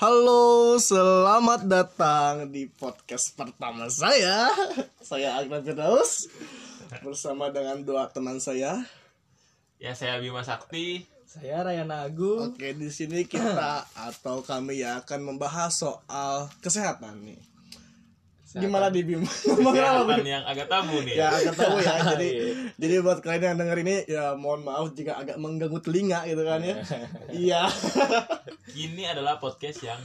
Halo, selamat datang di podcast pertama saya. Saya Agna Firdaus bersama dengan dua teman saya. Ya saya Bima Sakti. Saya Rayana Agung. Oke, di sini kita atau kami ya akan membahas soal kesehatan nih. Gimana di Bim? Ngomong apa, yang agak tabu nih. Ya agak tahu ya. Jadi Iya. jadi buat kalian yang denger ini ya mohon maaf jika agak mengganggu telinga gitu kan ya. Iya. Ini adalah podcast yang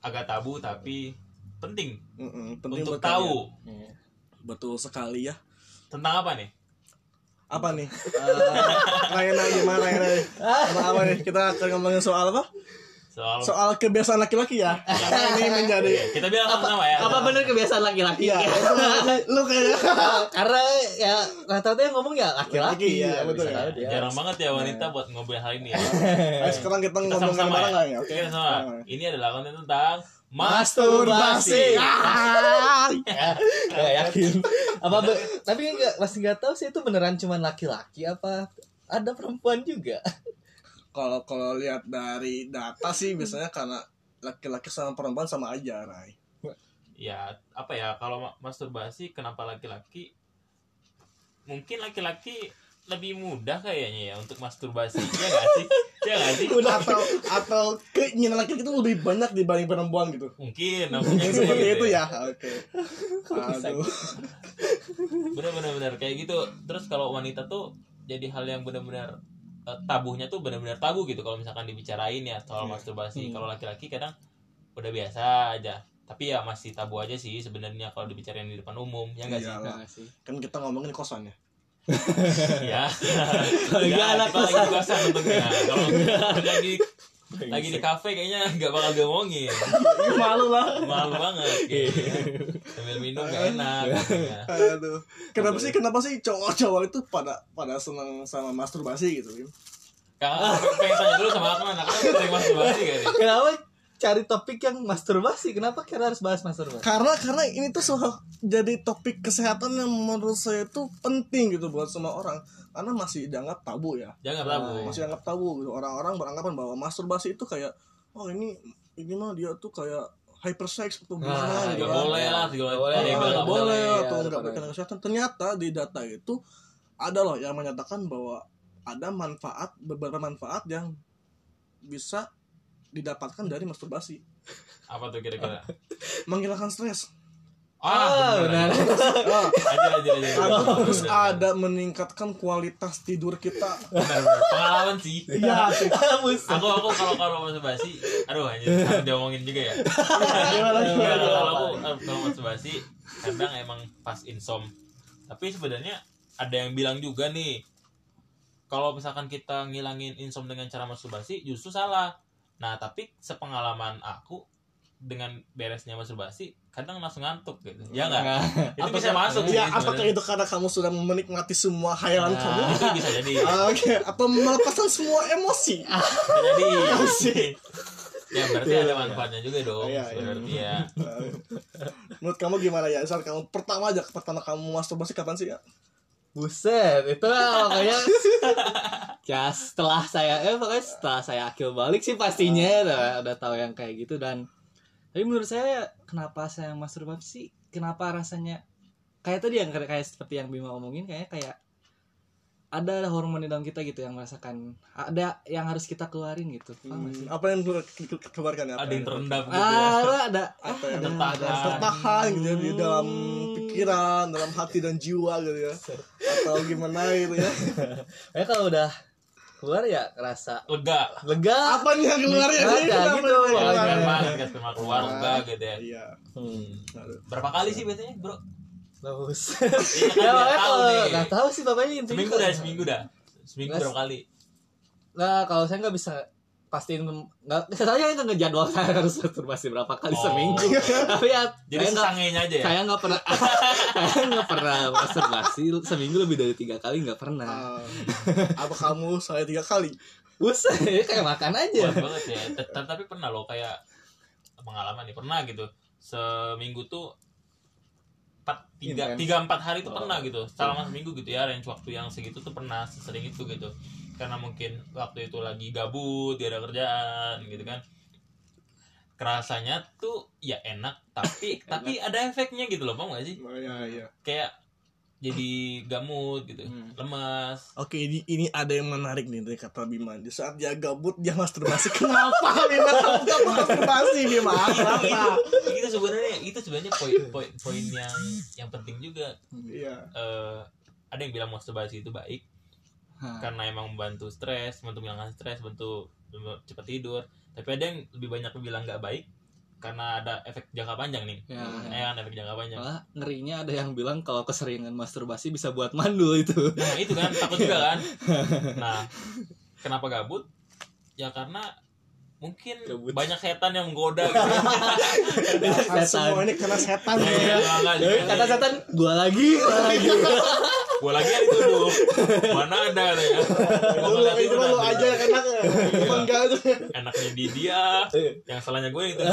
agak tabu tapi penting, Mm-mm, penting untuk buat tahu kalian. Betul sekali ya. tentang apa nih. apa nih? Uh, Rayana gimana Rayana? Apa, apa nih? Kita akan ngomongin soal apa? Soal Soal kebiasaan laki-laki ya. Karena ini menjadi Oke, kita bilang sama-sama ya. Apa bener kebiasaan laki-laki? Iya, itu lu kayaknya Karena ya rata-rata yang ngomong ya Laki, laki-laki. ya, betul ya. Jarang banget ya wanita buat ngobrol hal ini ya. Sekarang kita ngomongin sama-sama bareng ya. ya. Oke. Sama. Ini adalah konten tentang Masturbasi. Ah. Gak yakin. Apa be- tapi enggak masih nggak tahu sih itu beneran cuma laki-laki apa ada perempuan juga. Kalau kalau lihat dari data sih biasanya karena laki-laki sama perempuan sama aja, Ray. ya apa ya kalau ma- masturbasi kenapa laki-laki mungkin laki-laki lebih mudah kayaknya ya untuk masturbasi ya nggak sih ya nggak sih atau atau keinginan laki-laki itu lebih banyak dibanding perempuan gitu. mungkin Yang seperti itu ya. Oke. Aduh. bener bener bener kayak gitu terus kalau wanita tuh jadi hal yang benar-benar eh, tabunya tuh benar-benar tabu gitu kalau misalkan dibicarain ya soal Iya. masturbasi Hmm. kalau laki-laki kadang udah biasa aja tapi ya masih tabu aja sih sebenarnya kalau dibicarain di depan umum ya enggak sih Iyalah. Nggak sih. Kan kita ngomongin kosan ya. ya Kalau ya nggak anak kita lagi di kosan kalau lagi lagi di kafe kayaknya nggak bakal diomongin Malu lah. malu banget gitu. Sambil minum gak enak ya. Aduh. Kenapa sih kenapa sih cowok-cowok itu pada pada senang sama masturbasi gitu, Bim? Kak, pengen tanya dulu sama aku anak anak sering masturbasi gak nih? Kenapa cari topik yang masturbasi? Kenapa kita harus bahas masturbasi? Karena karena ini tuh soal jadi topik kesehatan yang menurut saya itu penting gitu buat semua orang. Karena masih dianggap tabu ya. Jangan tabu. Masih dianggap tabu gitu. Orang-orang beranggapan bahwa masturbasi itu kayak oh ini ini mah dia tuh kayak hypersex atau gimana Nah, gitu kan. boleh lah, boleh. Ah, boleh boleh, atau ya, berkaitan dengan kesehatan ternyata di data itu ada loh yang menyatakan bahwa ada manfaat beberapa manfaat yang bisa didapatkan dari masturbasi Apa tuh kira-kira? menghilangkan stres Ah, benar. ah, Aja aja aja. ada- terus ada meningkatkan kualitas tidur kita Benar, benar. Pengalaman sih. iya Aku aku kalau kalau masturbasi, aduh anjir harus diomongin juga ya. gimana Iya, kalau aku kalau masturbasi kadang emang pas insom. Tapi sebenarnya ada yang bilang juga nih kalau misalkan kita ngilangin insom dengan cara masturbasi justru salah. Nah, tapi sepengalaman aku dengan beresnya masturbasi kadang langsung ngantuk gitu. Ya enggak? Itu bisa masuk sih ya apakah sebenarnya. itu karena kamu sudah menikmati semua khayalan kamu itu bisa jadi. Ah, oke atau melepaskan semua emosi jadi. Asik. ya berarti ada manfaatnya juga dong. Iya, iya. Berarti ya. menurut kamu gimana ya misal kamu pertama aja pertama kamu masturbasi kapan sih ya Buset, itu lah pokoknya ya setelah saya eh pokoknya setelah saya akil balik sih pastinya udah, udah tahu yang kayak gitu dan tapi menurut saya kenapa saya masturbasi kenapa rasanya kayak tadi yang kayak kayak seperti yang Bima omongin kayak kayak ada hormon di dalam kita gitu yang merasakan ada yang harus kita keluarin gitu paham? Hmm, apa yang keluar- ke- ke- keluarkan ya? Apa Ada yang terendam gitu ya. ah ada apa yang ada, tertahan. ada. tertahan gitu ya di dalam pikiran, dalam hati dan jiwa gitu ya. Atau gimana gitu ya. Pokoknya kalau udah keluar ya rasa Lega. lega Apa nih yang keluar ya? Ada gitu, makanya. Sperma, gas sperma keluar lega gitu ya. Iya. hmm. Berapa kali sih biasanya, Bro? Bagus. Iya, kan ya tahu nih. nggak tahu sih bapaknya intinya. Seminggu dah, seminggu dah. Seminggu berapa kali? Nah kalau saya nggak bisa pastiin nggak saya nggak ngejadwal saya harus masturbasi berapa kali Oh. seminggu tapi ya Jadi sesangenya aja ya? saya nggak pernah saya nggak pernah masturbasi seminggu lebih dari tiga kali nggak pernah Ah, apa kamu saya tiga kali? Buset, kayak makan aja Kuat banget ya. Tapi pernah loh kayak pengalaman nih, pernah gitu. Seminggu tuh empat tiga tiga empat hari tuh Oh. pernah gitu. Selama seminggu gitu ya range waktu yang segitu tuh pernah sering itu gitu. Karena mungkin waktu itu lagi gabut gak ada kerjaan gitu kan. Kerasanya tuh ya enak tapi tapi ada efeknya gitu loh paham gak sih? Oh, iya iya. Kayak jadi gamut gitu Hmm. lemas Oke ini ini ada yang menarik nih dari kata Bima. Di saat dia gabut dia masturbasi. Kenapa Bima kamu gak masturbasi Bima? Kenapa? itu sebenarnya itu sebenarnya poin poin poin yang yang penting juga Iya. Eh, ada yang bilang masturbasi itu baik Hah. karena emang membantu stres, membantu menghilangkan stres, membantu cepat tidur. Tapi ada yang lebih banyak bilang nggak baik karena ada efek jangka panjang nih. Ya, Eh, kan efek jangka panjang. Malah ngerinya ada yang bilang kalau keseringan masturbasi bisa buat mandul itu. Nah itu kan takut juga kan. Nah kenapa gabut? Ya karena mungkin Gabut. banyak setan yang menggoda gitu. Kan semua ini karena setan Iya, ya. kata setan, gua lagi, gua lagi. Gua lagi yang dituduh. Mana ada. Gua Lu ngeliat itu lu aja yang enak ya. Emang enggak tuh. enaknya di dia yang salahnya gue itu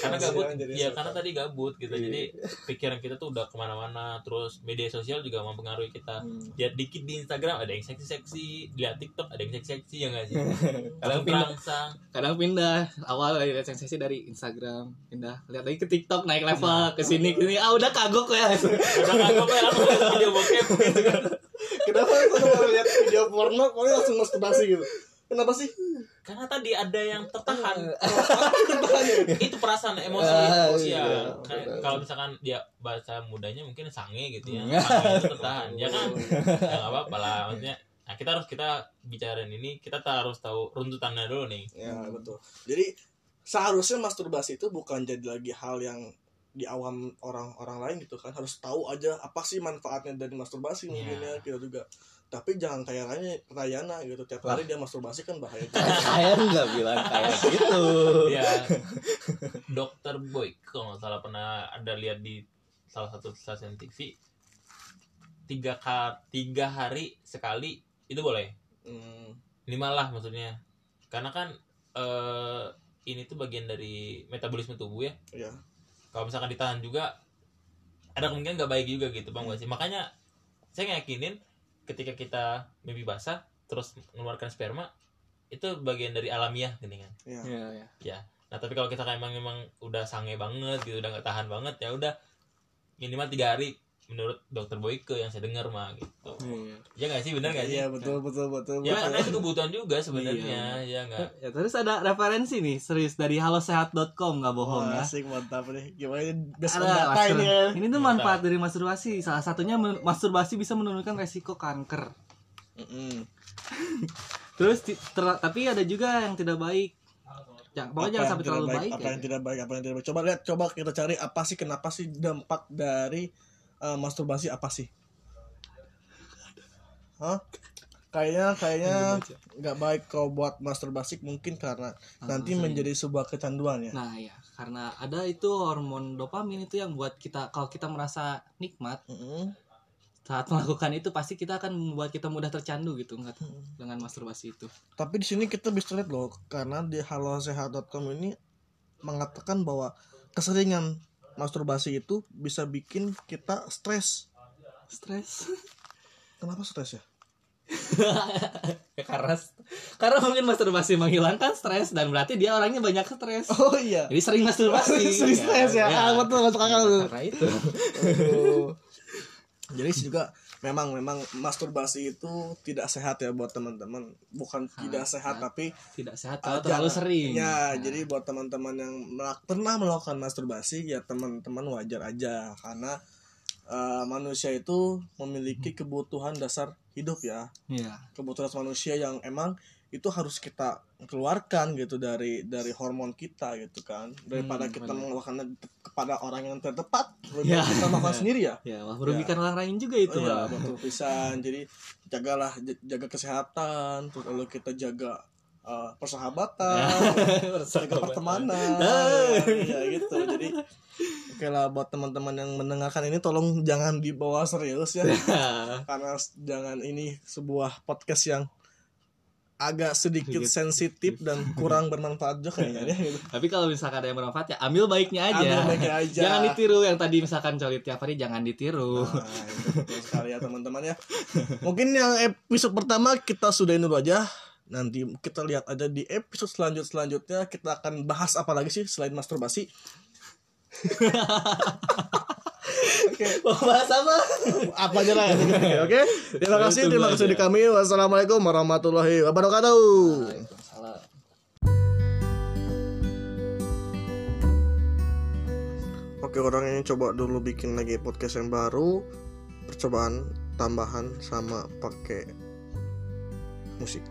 karena gabut. ya karena tadi gabut gitu. Jadi pikiran kita tuh udah ke mana-mana. Terus media sosial juga mempengaruhi kita. Lihat dikit di Instagram ada yang seksi-seksi lihat TikTok ada yang seksi-seksi ya nggak sih? Kadang pindah, terangsang kadang pindah. Awal dari sensasi dari Instagram, pindah. Lihat lagi ke TikTok naik level ke sini ke sini. Ah udah kagok ya. udah kagok ya langsung lihat video bokep gitu kan. Kenapa kalau lihat video porno kok langsung masturbasi gitu? Kenapa sih? Karena tadi ada yang tertahan. Kenapa itu perasaan emosi. Ah, emosi ya iya. Kayak kalau misalkan dia bahasa mudanya mungkin sange gitu ya. Sange itu tertahan ya kan? Ya nggak apa-apa lah. Maksudnya nah kita harus kita bicarain ini kita tak harus tahu runtutannya dulu nih. Ya betul. Jadi seharusnya masturbasi itu bukan jadi lagi hal yang di awam orang-orang lain gitu kan. Harus tahu aja apa sih manfaatnya dari masturbasi mungkin Ya. kita juga. Tapi jangan kayak Rayana gitu. Tiap hari dia masturbasi kan bahaya Saya nggak bilang kayak gitu. ya dokter boy kalau nggak salah pernah ada lihat di salah satu stasiun TV tiga ka- tiga hari sekali itu boleh? Hmm, minimal lah maksudnya. Karena kan eh, ini tuh bagian dari metabolisme tubuh ya. Ya kalau misalkan ditahan juga ada kemungkinan nggak baik juga gitu bang sih. Makanya saya ngeyakinin ketika kita mimpi basah terus mengeluarkan sperma itu bagian dari alamiah gini kan? Ya Iya, iya. ya nah tapi kalau kita kayak emang emang udah sange banget gitu udah nggak tahan banget ya udah minimal tiga hari menurut dokter Boyke yang saya dengar mah gitu Iya. ya nggak sih bener nggak sih Iya betul betul betul. ya betul. karena itu kebutuhan juga sebenarnya ya nggak Ya, terus ada referensi nih, serius dari halosehat.com nggak bohong Wah, ya. asik mantap nih. Gimana Ada data ini ya. ini tuh Mantap. manfaat dari masturbasi. Salah satunya masturbasi bisa menurunkan resiko kanker. Mm-mm. Terus ti- ter- tapi ada juga yang tidak baik. Jangan, pokoknya Apa jangan yang sampai tidak terlalu baik. apa ya. yang tidak baik apa yang tidak baik coba lihat coba kita cari apa sih kenapa sih dampak dari eh, masturbasi apa sih Hah? kayaknya kayaknya nggak baik kalau buat masturbasi mungkin karena nanti sering. menjadi sebuah kecanduan ya Nah ya, karena ada itu hormon dopamin itu yang buat kita kalau kita merasa nikmat Mm-mm. saat melakukan itu pasti kita akan membuat kita mudah tercandu gitu nggak dengan masturbasi itu. tapi di sini kita bisa lihat loh karena di halosehat.com ini mengatakan bahwa keseringan masturbasi itu bisa bikin kita stres Stres. kenapa stres ya ya karena karena mungkin masturbasi menghilangkan stres dan berarti dia orangnya banyak stres. oh iya Jadi sering masturbasi. Sering stres ya? Ah, betul, masuk akal tuh. Karena itu. Jadi sih juga memang memang masturbasi itu tidak sehat ya buat teman-teman. Bukan tidak sehat tapi Tidak sehat kalau terlalu jangan- sering. Ya, Nah, jadi buat teman-teman yang melak- pernah melakukan masturbasi ya teman-teman wajar aja karena uh, manusia itu memiliki kebutuhan dasar hidup ya. Iya. Kebutuhan manusia yang emang itu harus kita keluarkan gitu dari dari hormon kita gitu kan daripada Hmm, kita melakukannya kepada orang yang lebih Ya. kita melakukan sendiri ya Ya, wah, merugikan orang lain juga itu, Oh, Bang. betul pisan. Jadi jagalah jaga kesehatan, terus lalu kita jaga uh, persahabatan, jaga pertemanan. ya gitu. Jadi oke lah buat teman-teman yang mendengarkan ini tolong jangan dibawa serius ya. Karena s- jangan ini sebuah podcast yang agak sedikit sensitif dan kurang bermanfaat juga kayaknya ya, gitu. Tapi kalau misalkan ada yang bermanfaat ya ambil baiknya aja. Ambil baiknya aja. Jangan ditiru yang tadi misalkan colit tiap hari jangan ditiru. Nah, itu betul sekali ya teman-teman ya. Mungkin yang episode pertama kita sudahin dulu aja nanti kita lihat aja di episode selanjut selanjutnya kita akan bahas apa lagi sih selain masturbasi Oke, Mau bahas apa? apa aja lah ya. Oke, terima kasih, terima kasih di kami. Wassalamualaikum warahmatullahi wabarakatuh. Oke, orang ini coba dulu bikin lagi podcast yang baru, percobaan tambahan sama pakai musik.